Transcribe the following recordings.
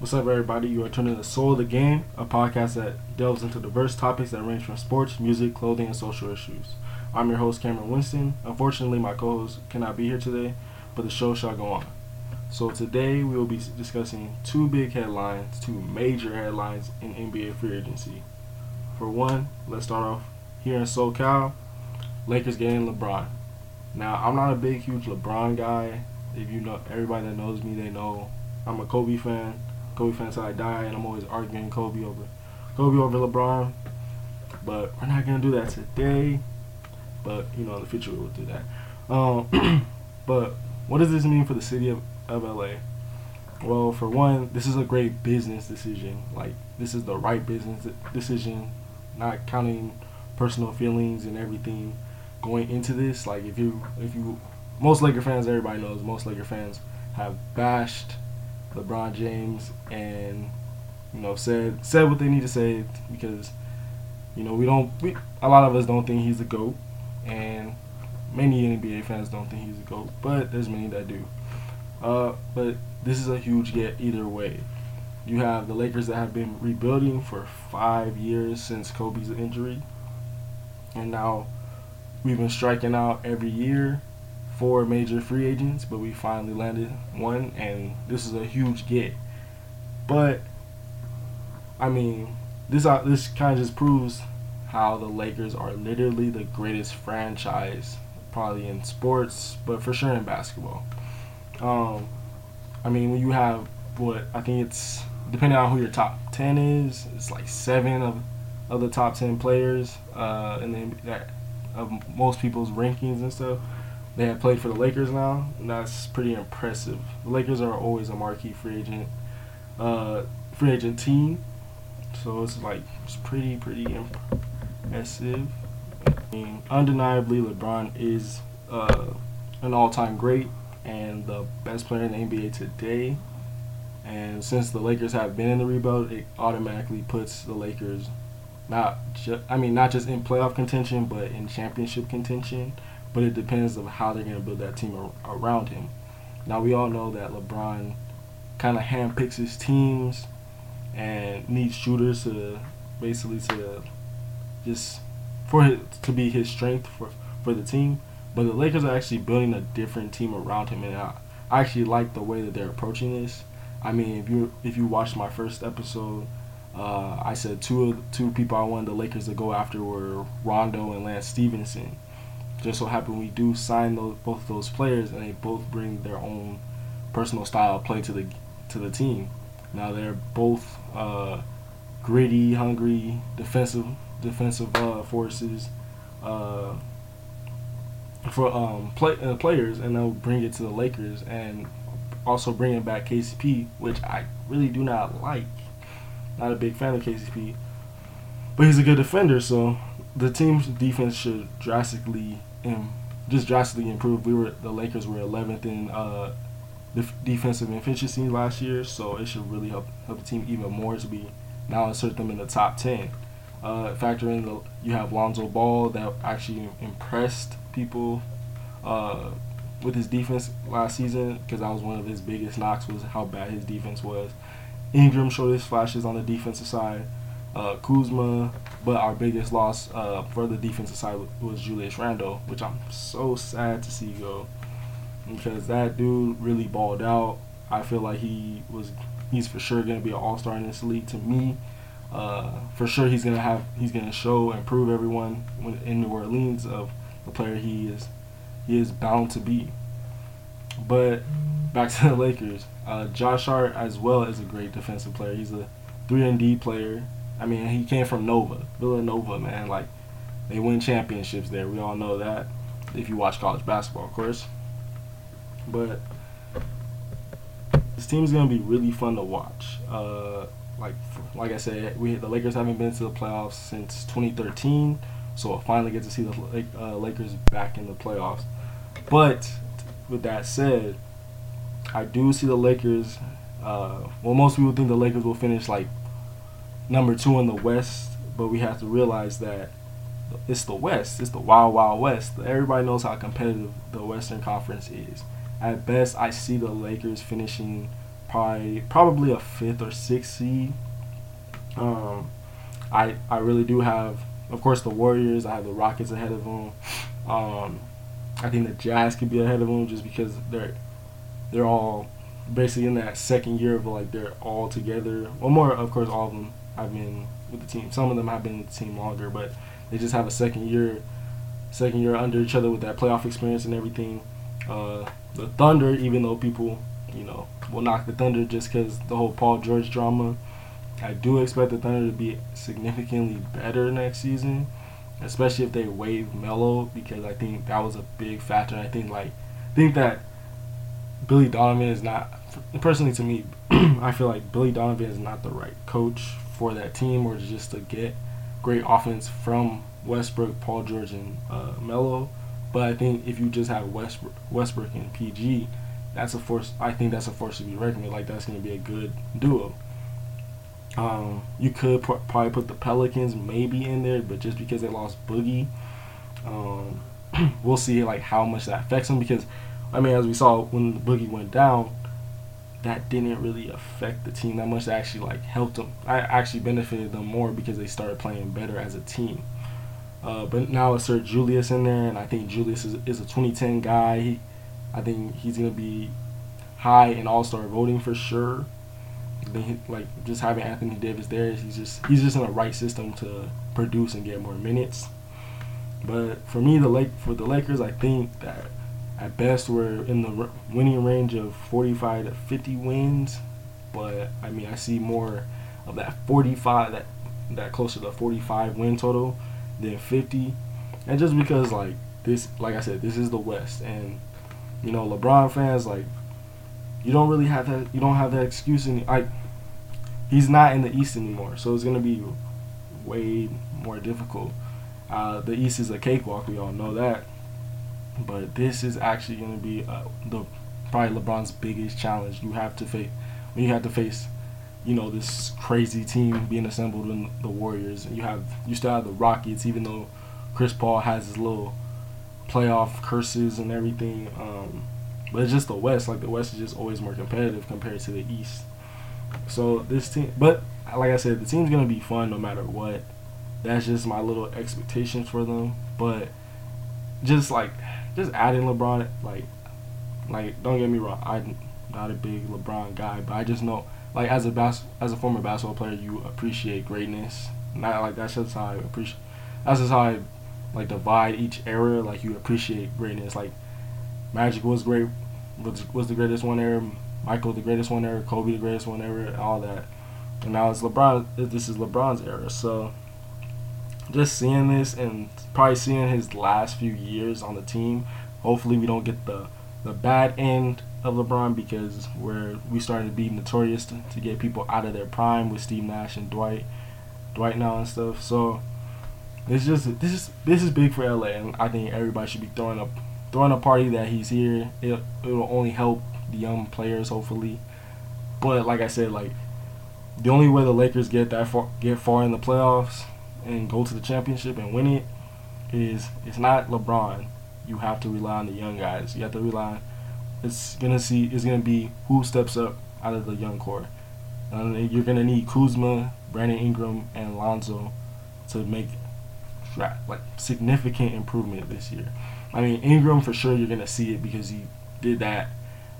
What's up, everybody? You are tuning to Soul of the Game, a podcast that delves into diverse topics that range from sports, music, clothing, and social issues. I'm your host, Cameron Winston. Unfortunately, my co host cannot be here today, but the show shall go on. So, today we will be discussing two big headlines, two major headlines in NBA free agency. For one, let's start off here in SoCal Lakers getting LeBron. Now, I'm not a big, huge LeBron guy. If you know, everybody that knows me, they know I'm a Kobe fan. Kobe fan until I die, and I'm always arguing Kobe over Kobe over LeBron. But we're not gonna do that today. But you know, in the future we will do that. Um, but what does this mean for the city of, of LA? Well, for one, this is a great business decision. Like this is the right business decision, not counting personal feelings and everything going into this. Like if you if you most Laker fans, everybody knows most Laker fans have bashed LeBron James and you know said said what they need to say because you know we don't we, a lot of us don't think he's a goat and many NBA fans don't think he's a goat, but there's many that do. Uh, but this is a huge get either way. You have the Lakers that have been rebuilding for five years since Kobe's injury, and now we've been striking out every year four major free agents, but we finally landed one, and this is a huge get. But I mean, this uh, this kind of just proves how the Lakers are literally the greatest franchise, probably in sports, but for sure in basketball. Um, I mean, when you have what I think it's depending on who your top ten is, it's like seven of of the top ten players, uh, and then that of most people's rankings and stuff they have played for the Lakers now, and that's pretty impressive. The Lakers are always a marquee free agent, uh, free agent team, so it's like it's pretty pretty impressive. I mean, undeniably, LeBron is uh, an all-time great and the best player in the NBA today. And since the Lakers have been in the rebuild, it automatically puts the Lakers not I mean not just in playoff contention, but in championship contention but it depends on how they're going to build that team ar- around him. Now we all know that LeBron kind of handpicks his teams and needs shooters to basically to just for his, to be his strength for for the team. But the Lakers are actually building a different team around him, and I, I actually like the way that they're approaching this. I mean, if you if you watched my first episode, uh, I said two of two people I wanted the Lakers to go after were Rondo and Lance Stephenson just so happen we do sign those both those players, and they both bring their own personal style of play to the to the team. Now they're both uh, gritty, hungry, defensive defensive uh, forces uh, for um, play, uh, players, and they'll bring it to the Lakers, and also bringing back KCP, which I really do not like. Not a big fan of KCP, but he's a good defender, so the team's defense should drastically and just drastically improved. We were the Lakers were 11th in uh, def- defensive efficiency last year, so it should really help help the team even more to be now insert them in the top 10. Uh, factor in the you have Lonzo Ball that actually impressed people uh, with his defense last season because that was one of his biggest knocks was how bad his defense was. Ingram showed his flashes on the defensive side uh, Kuzma, but our biggest loss uh, for the defensive side was Julius Randle, which I'm so sad to see go because that dude really balled out. I feel like he was he's for sure gonna be an all star in this league to me. Uh, for sure he's gonna have he's gonna show and prove everyone in New Orleans of the player he is he is bound to be. But back to the Lakers, uh, Josh Hart as well is a great defensive player. He's a three and D player. I mean, he came from Nova, Villanova, man. Like, they win championships there. We all know that. If you watch college basketball, of course. But this team is gonna be really fun to watch. Uh, like, like I said, we the Lakers haven't been to the playoffs since 2013, so we'll finally get to see the uh, Lakers back in the playoffs. But with that said, I do see the Lakers. Uh, well, most people think the Lakers will finish like number two in the West, but we have to realize that it's the West. It's the Wild Wild West. Everybody knows how competitive the Western Conference is. At best, I see the Lakers finishing probably probably a fifth or sixth seed. Um, I I really do have, of course, the Warriors. I have the Rockets ahead of them. Um, I think the Jazz could be ahead of them just because they're they're all basically in that second year of like they're all together. Well, more of course, all of them have been with the team. Some of them have been with the team longer, but they just have a second year, second year under each other with that playoff experience and everything. Uh, the Thunder, even though people, you know, will knock the Thunder just because the whole Paul George drama, I do expect the Thunder to be significantly better next season, especially if they waive Melo because I think that was a big factor. I think like, I think that Billy Donovan is not personally to me. I feel like Billy Donovan is not the right coach for that team or just to get great offense from Westbrook, Paul George, and uh, Melo. But I think if you just have Westbrook, Westbrook and PG, that's a force. I think that's a force to be reckoned with. Like that's going to be a good duo. Um, you could pr- probably put the Pelicans maybe in there, but just because they lost Boogie, um, we'll see like how much that affects them. Because I mean, as we saw when Boogie went down, that didn't really affect the team that much. That actually like helped them. I actually benefited them more because they started playing better as a team. Uh, but now it's Sir Julius in there, and I think Julius is, is a 2010 guy. He, I think he's gonna be high in All Star voting for sure. He, like just having Anthony Davis there, he's just he's just in the right system to produce and get more minutes. But for me, the Lake for the Lakers, I think that at best we're in the winning range of 45 to 50 wins. But I mean, I see more of that 45 that that closer to 45 win total than 50. And just because like this, like I said, this is the West, and you know LeBron fans like you don't really have that. You don't have that excuse. In like he's not in the East anymore, so it's gonna be way more difficult. Uh, the East is a cakewalk. We all know that. But this is actually going to be uh, the probably LeBron's biggest challenge. You have to face when you have to face, you know, this crazy team being assembled in the Warriors, you have you still have the Rockets, even though Chris Paul has his little playoff curses and everything. Um, but it's just the West. Like the West is just always more competitive compared to the East. So this team, but like I said, the team's gonna be fun no matter what. That's just my little expectations for them. But just like just adding LeBron, like, like don't get me wrong, I'm not a big LeBron guy, but I just know, like, as a bas- as a former basketball player, you appreciate greatness. Not like that's just how I appreciate. That's just how I like divide each era. Like you appreciate greatness. Like Magic was great, was was the greatest one era. Michael the greatest one era. Kobe the greatest one era. All that. And now it's LeBron. This is LeBron's era. So just seeing this and probably seeing his last few years on the team. Hopefully, we don't get the the bad end of LeBron because where we started to be notorious to, to get people out of their prime with Steve Nash and Dwight, Dwight now and stuff. So it's just this is this is big for LA, and I think everybody should be throwing a throwing a party that he's here. It it will only help the young players, hopefully. But like I said, like the only way the Lakers get that far get far in the playoffs and go to the championship and win it is it's not LeBron. You have to rely on the young guys. You have to rely. On, it's gonna see. It's gonna be who steps up out of the young core. And you're gonna need Kuzma, Brandon Ingram, and Lonzo to make like significant improvement this year. I mean Ingram for sure. You're gonna see it because he did that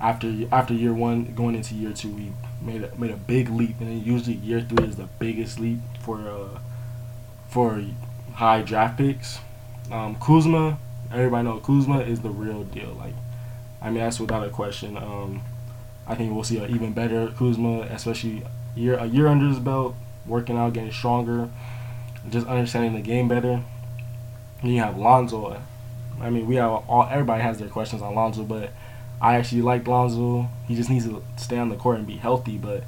after after year one going into year two. He made a, made a big leap, and usually year three is the biggest leap for uh, for high draft picks. Um, Kuzma, everybody know Kuzma is the real deal. Like, I mean that's without a question. Um, I think we'll see an even better Kuzma, especially year a year under his belt, working out, getting stronger, just understanding the game better. And you have Lonzo. I mean, we have all everybody has their questions on Lonzo, but I actually like Lonzo. He just needs to stay on the court and be healthy. But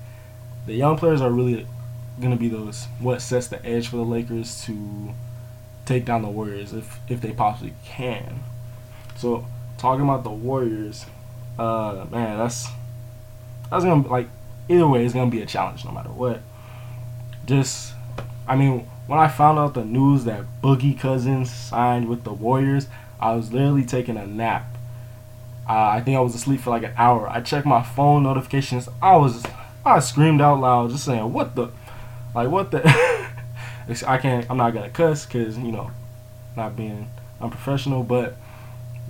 the young players are really gonna be those what sets the edge for the Lakers to take down the Warriors if if they possibly can. So talking about the Warriors, uh, man, that's that's gonna be like either way, it's gonna be a challenge no matter what. Just, I mean, when I found out the news that Boogie Cousins signed with the Warriors, I was literally taking a nap. Uh, I think I was asleep for like an hour. I checked my phone notifications. I was I screamed out loud, just saying, "What the, like what the." I can't. I'm not gonna cuss because you know, not being unprofessional, but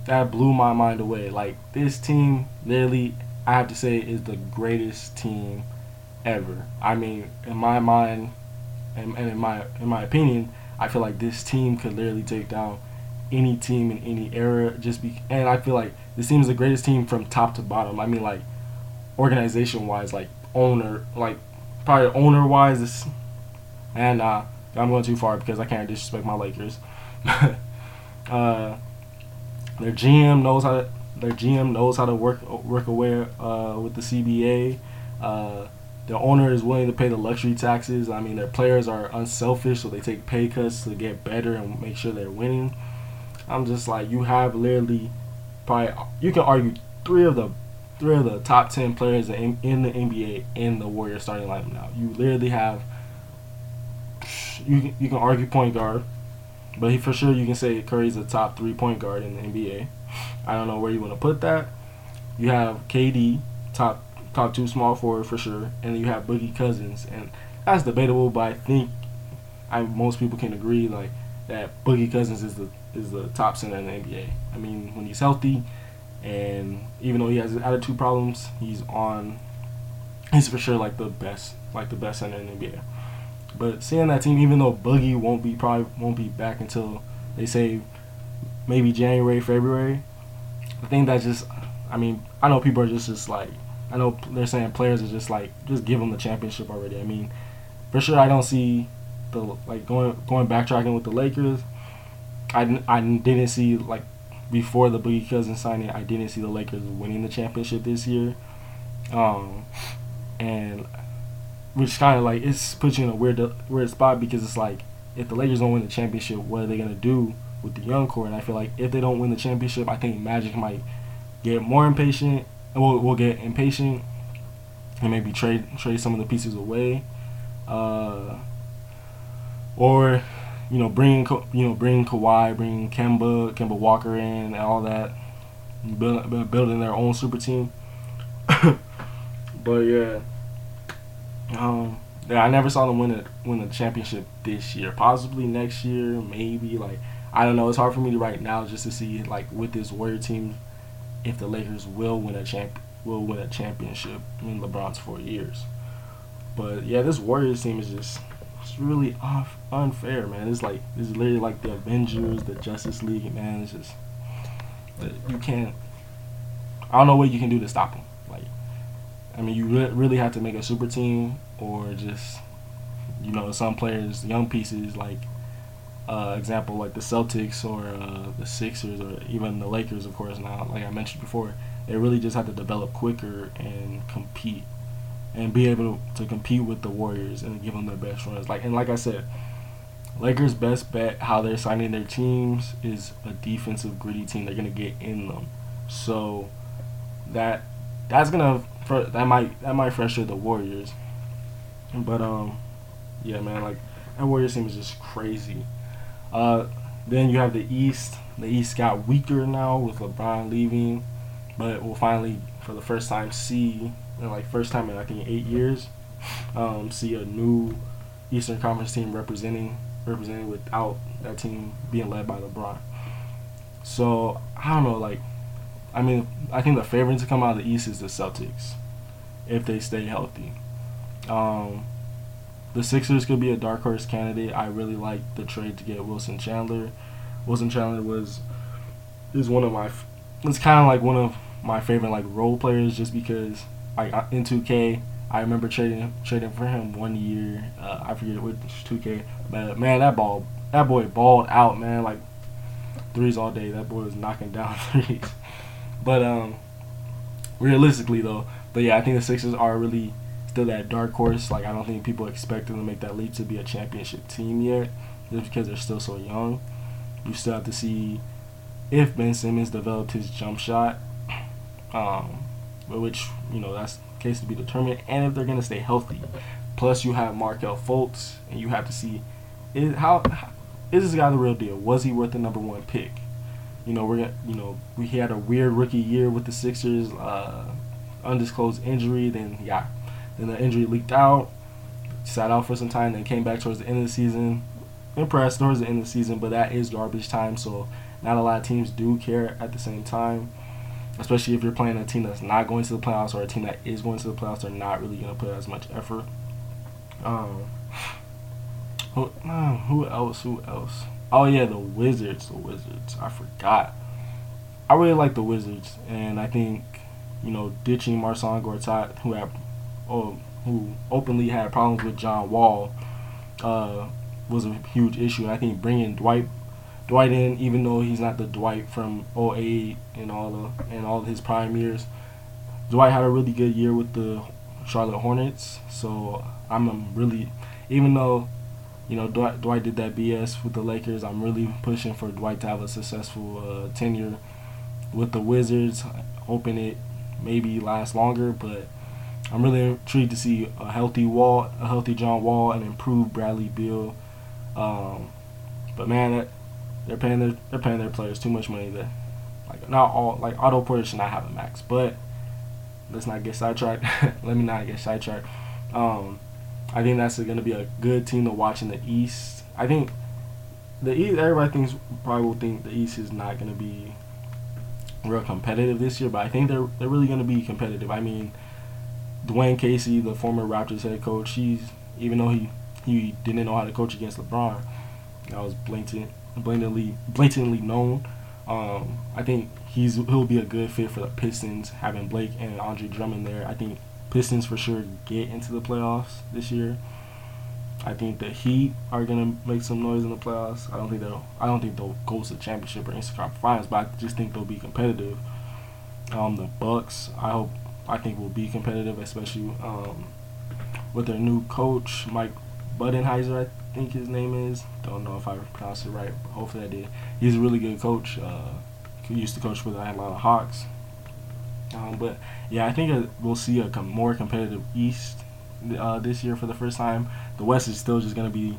that blew my mind away. Like this team, literally, I have to say, is the greatest team ever. I mean, in my mind, and, and in my in my opinion, I feel like this team could literally take down any team in any era. Just be, and I feel like this team is the greatest team from top to bottom. I mean, like organization wise, like owner, like probably owner wise, and uh, I'm going too far because I can't disrespect my Lakers. uh, their GM knows how to, their GM knows how to work work away uh, with the CBA. Uh, the owner is willing to pay the luxury taxes. I mean, their players are unselfish, so they take pay cuts to get better and make sure they're winning. I'm just like, you have literally, probably you can argue three of the three of the top ten players in, in the NBA in the Warriors starting lineup now. You literally have. You you can argue point guard, but he, for sure you can say Curry's a top three point guard in the NBA. I don't know where you want to put that. You have KD, top top two small forward for sure, and you have Boogie Cousins, and that's debatable, but I think I most people can agree like that Boogie Cousins is the is the top center in the NBA. I mean, when he's healthy, and even though he has attitude problems, he's on. He's for sure like the best, like the best center in the NBA. But seeing that team, even though Boogie won't be probably won't be back until they say maybe January, February, I think that just, I mean, I know people are just just like I know they're saying players are just like just give them the championship already. I mean, for sure, I don't see the like going going backtracking with the Lakers. I, I didn't see like before the Boogie Cousins signing. I didn't see the Lakers winning the championship this year, um, and which kind of like it's puts you in a weird weird spot because it's like if the Lakers don't win the championship, what are they gonna do with the young core? And I feel like if they don't win the championship, I think Magic might get more impatient we'll, we'll get impatient and maybe trade trade some of the pieces away, uh, or you know bring you know bring Kawhi, bring Kemba, Kemba Walker in, and all that, build, building their own super team. but yeah, um, yeah, I never saw them win a win the championship this year. Possibly next year, maybe like I don't know. It's hard for me right now just to see like with this Warrior team if the Lakers will win a champ will win a championship in LeBron's four years. But yeah, this Warriors team is just it's really off unfair, man. It's like it's literally like the Avengers, the Justice League, man. It's just you can't. I don't know what you can do to stop them. Like, I mean, you re- really have to make a super team, or just you know some players, young pieces like uh, example like the Celtics or uh, the Sixers or even the Lakers, of course. Now, like I mentioned before, they really just have to develop quicker and compete and be able to, compete with the Warriors and give them their best runs. Like and like I said, Lakers' best bet how they're signing their teams is a defensive gritty team. They're gonna get in them, so that that's gonna that might that might frustrate the Warriors. But um, yeah, man, like that Warriors team is just crazy. Uh, then you have the East. The East got weaker now with LeBron leaving, but we'll finally, for the first time, see, like first time in I think eight years, um, see a new Eastern Conference team representing representing without that team being led by LeBron. So I don't know, like, I mean, I think the favorite to come out of the East is the Celtics, if they stay healthy. Um, the Sixers could be a dark horse candidate. I really like the trade to get Wilson Chandler. Wilson Chandler was is one of my it's kind of like one of my favorite like role players just because like in 2K I remember trading trading for him one year. Uh, I forget which 2K, but man, that ball that boy balled out, man. Like threes all day. That boy was knocking down threes. But um, realistically though, but yeah, I think the Sixers are really still that dark horse. Like I don't think people expect them to make that leap to be a championship team yet, just because they're still so young. You still have to see if Ben Simmons developed his jump shot, um, which you know that's case to be determined, and if they're gonna stay healthy. Plus, you have Markelle Fultz, and you have to see is how is this guy the real deal? Was he worth the number one pick? you know we're you know we had a weird rookie year with the Sixers, uh, undisclosed injury. Then yeah, then the injury leaked out, sat out for some time, then came back towards the end of the season. Impressed towards the end of the season, but that is garbage time. So not a lot of teams do care at the same time, especially if you're playing a team that's not going to the playoffs or a team that is going to the playoffs. They're not really going to put as much effort. Um, who, uh, who else? Who else? Oh yeah, the Wizards. The Wizards. I forgot. I really like the Wizards, and I think you know ditching Marcin Gortat, who had, oh, who openly had problems with John Wall, uh, was a huge issue. I think bringing Dwight Dwight in, even though he's not the Dwight from 08 and all the and all his prime years, Dwight had a really good year with the Charlotte Hornets. So I'm really, even though, you know, Dwight, Dwight did that BS with the Lakers, I'm really pushing for Dwight to have a successful uh, tenure with the Wizards, hoping it maybe lasts longer. But I'm really intrigued to see a healthy Wall, a healthy John Wall, and improved Bradley Beal. Um, but man, that they're paying their they're paying their players too much money. To like not all like Otto Porter should not have a max, but let's not get sidetracked. Let me not get sidetracked. Um, I think that's going to be a good team to watch in the East. I think the East. Everybody thinks probably will think the East is not going to be real competitive this year, but I think they're they're really going to be competitive. I mean, Dwane Casey, the former Raptors head coach, he's even though he he didn't know how to coach against LeBron, that was blatant blatantly blatantly known. Um, I think he's he'll be a good fit for the Pistons, having Blake and Andre Drummond there. I think Pistons for sure get into the playoffs this year. I think the Heat are gonna make some noise in the playoffs. I don't think they'll. I don't think they'll go to the championship or Instagram finals, but I just think they'll be competitive. Um, the Bucks, I hope, I think will be competitive, especially um, with their new coach Mike Budenholzer. Think his name is. Don't know if I pronounced it right. Hopefully I did. He's a really good coach. Uh, he used to coach for the Atlanta Hawks. Um, but yeah, I think we'll see a com- more competitive East uh, this year for the first time. The West is still just gonna be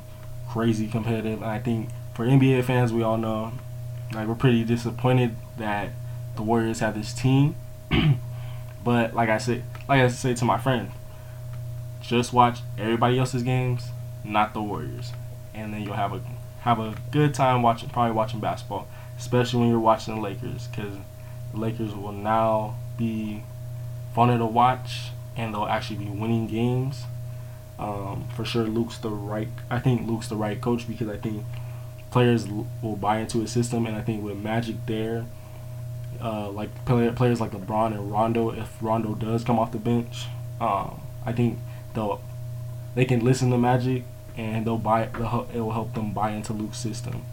crazy competitive. And I think for NBA fans, we all know, like we're pretty disappointed that the Warriors have this team. but like I said, like I say to my friend, just watch everybody else's games not the Warriors, and then you'll have a have a good time watching, probably watching basketball, especially when you're watching the Lakers, because the Lakers will now be funner to watch, and they'll actually be winning games. Um, for sure, Luke's the right. I think Luke's the right coach because I think players will buy into his system, and I think with Magic there, uh, like players like LeBron and Rondo, if Rondo does come off the bench, um, I think they'll they can listen to Magic and they'll buy it will help them buy into Luke's system.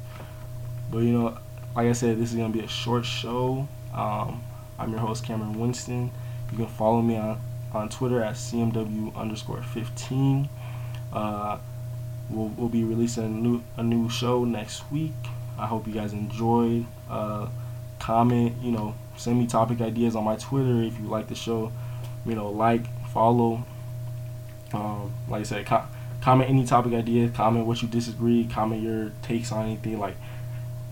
But you know, like I said, this is gonna be a short show. Um, I'm your host Cameron Winston. You can follow me on on Twitter at cmw underscore 15. Uh, we'll, we'll be releasing a new a new show next week. I hope you guys enjoyed. Uh, comment, you know, send me topic ideas on my Twitter if you like the show. You know, like, follow. Um, like I said, comment any topic idea, comment what you disagree, comment your takes on anything. Like,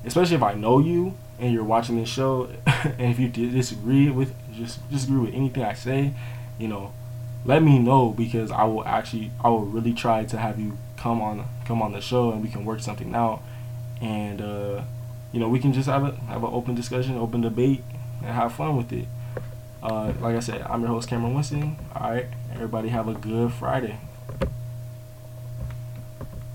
especially if I know you and you're watching this show, and if you disagree with just disagree with anything I say, you know, let me know because I will actually I will really try to have you come on come on the show and we can work something out, and uh, you know we can just have a have an open discussion, open debate, and have fun with it. Uh, like I said, I'm your host Cameron Winston. All right, everybody have a good Friday.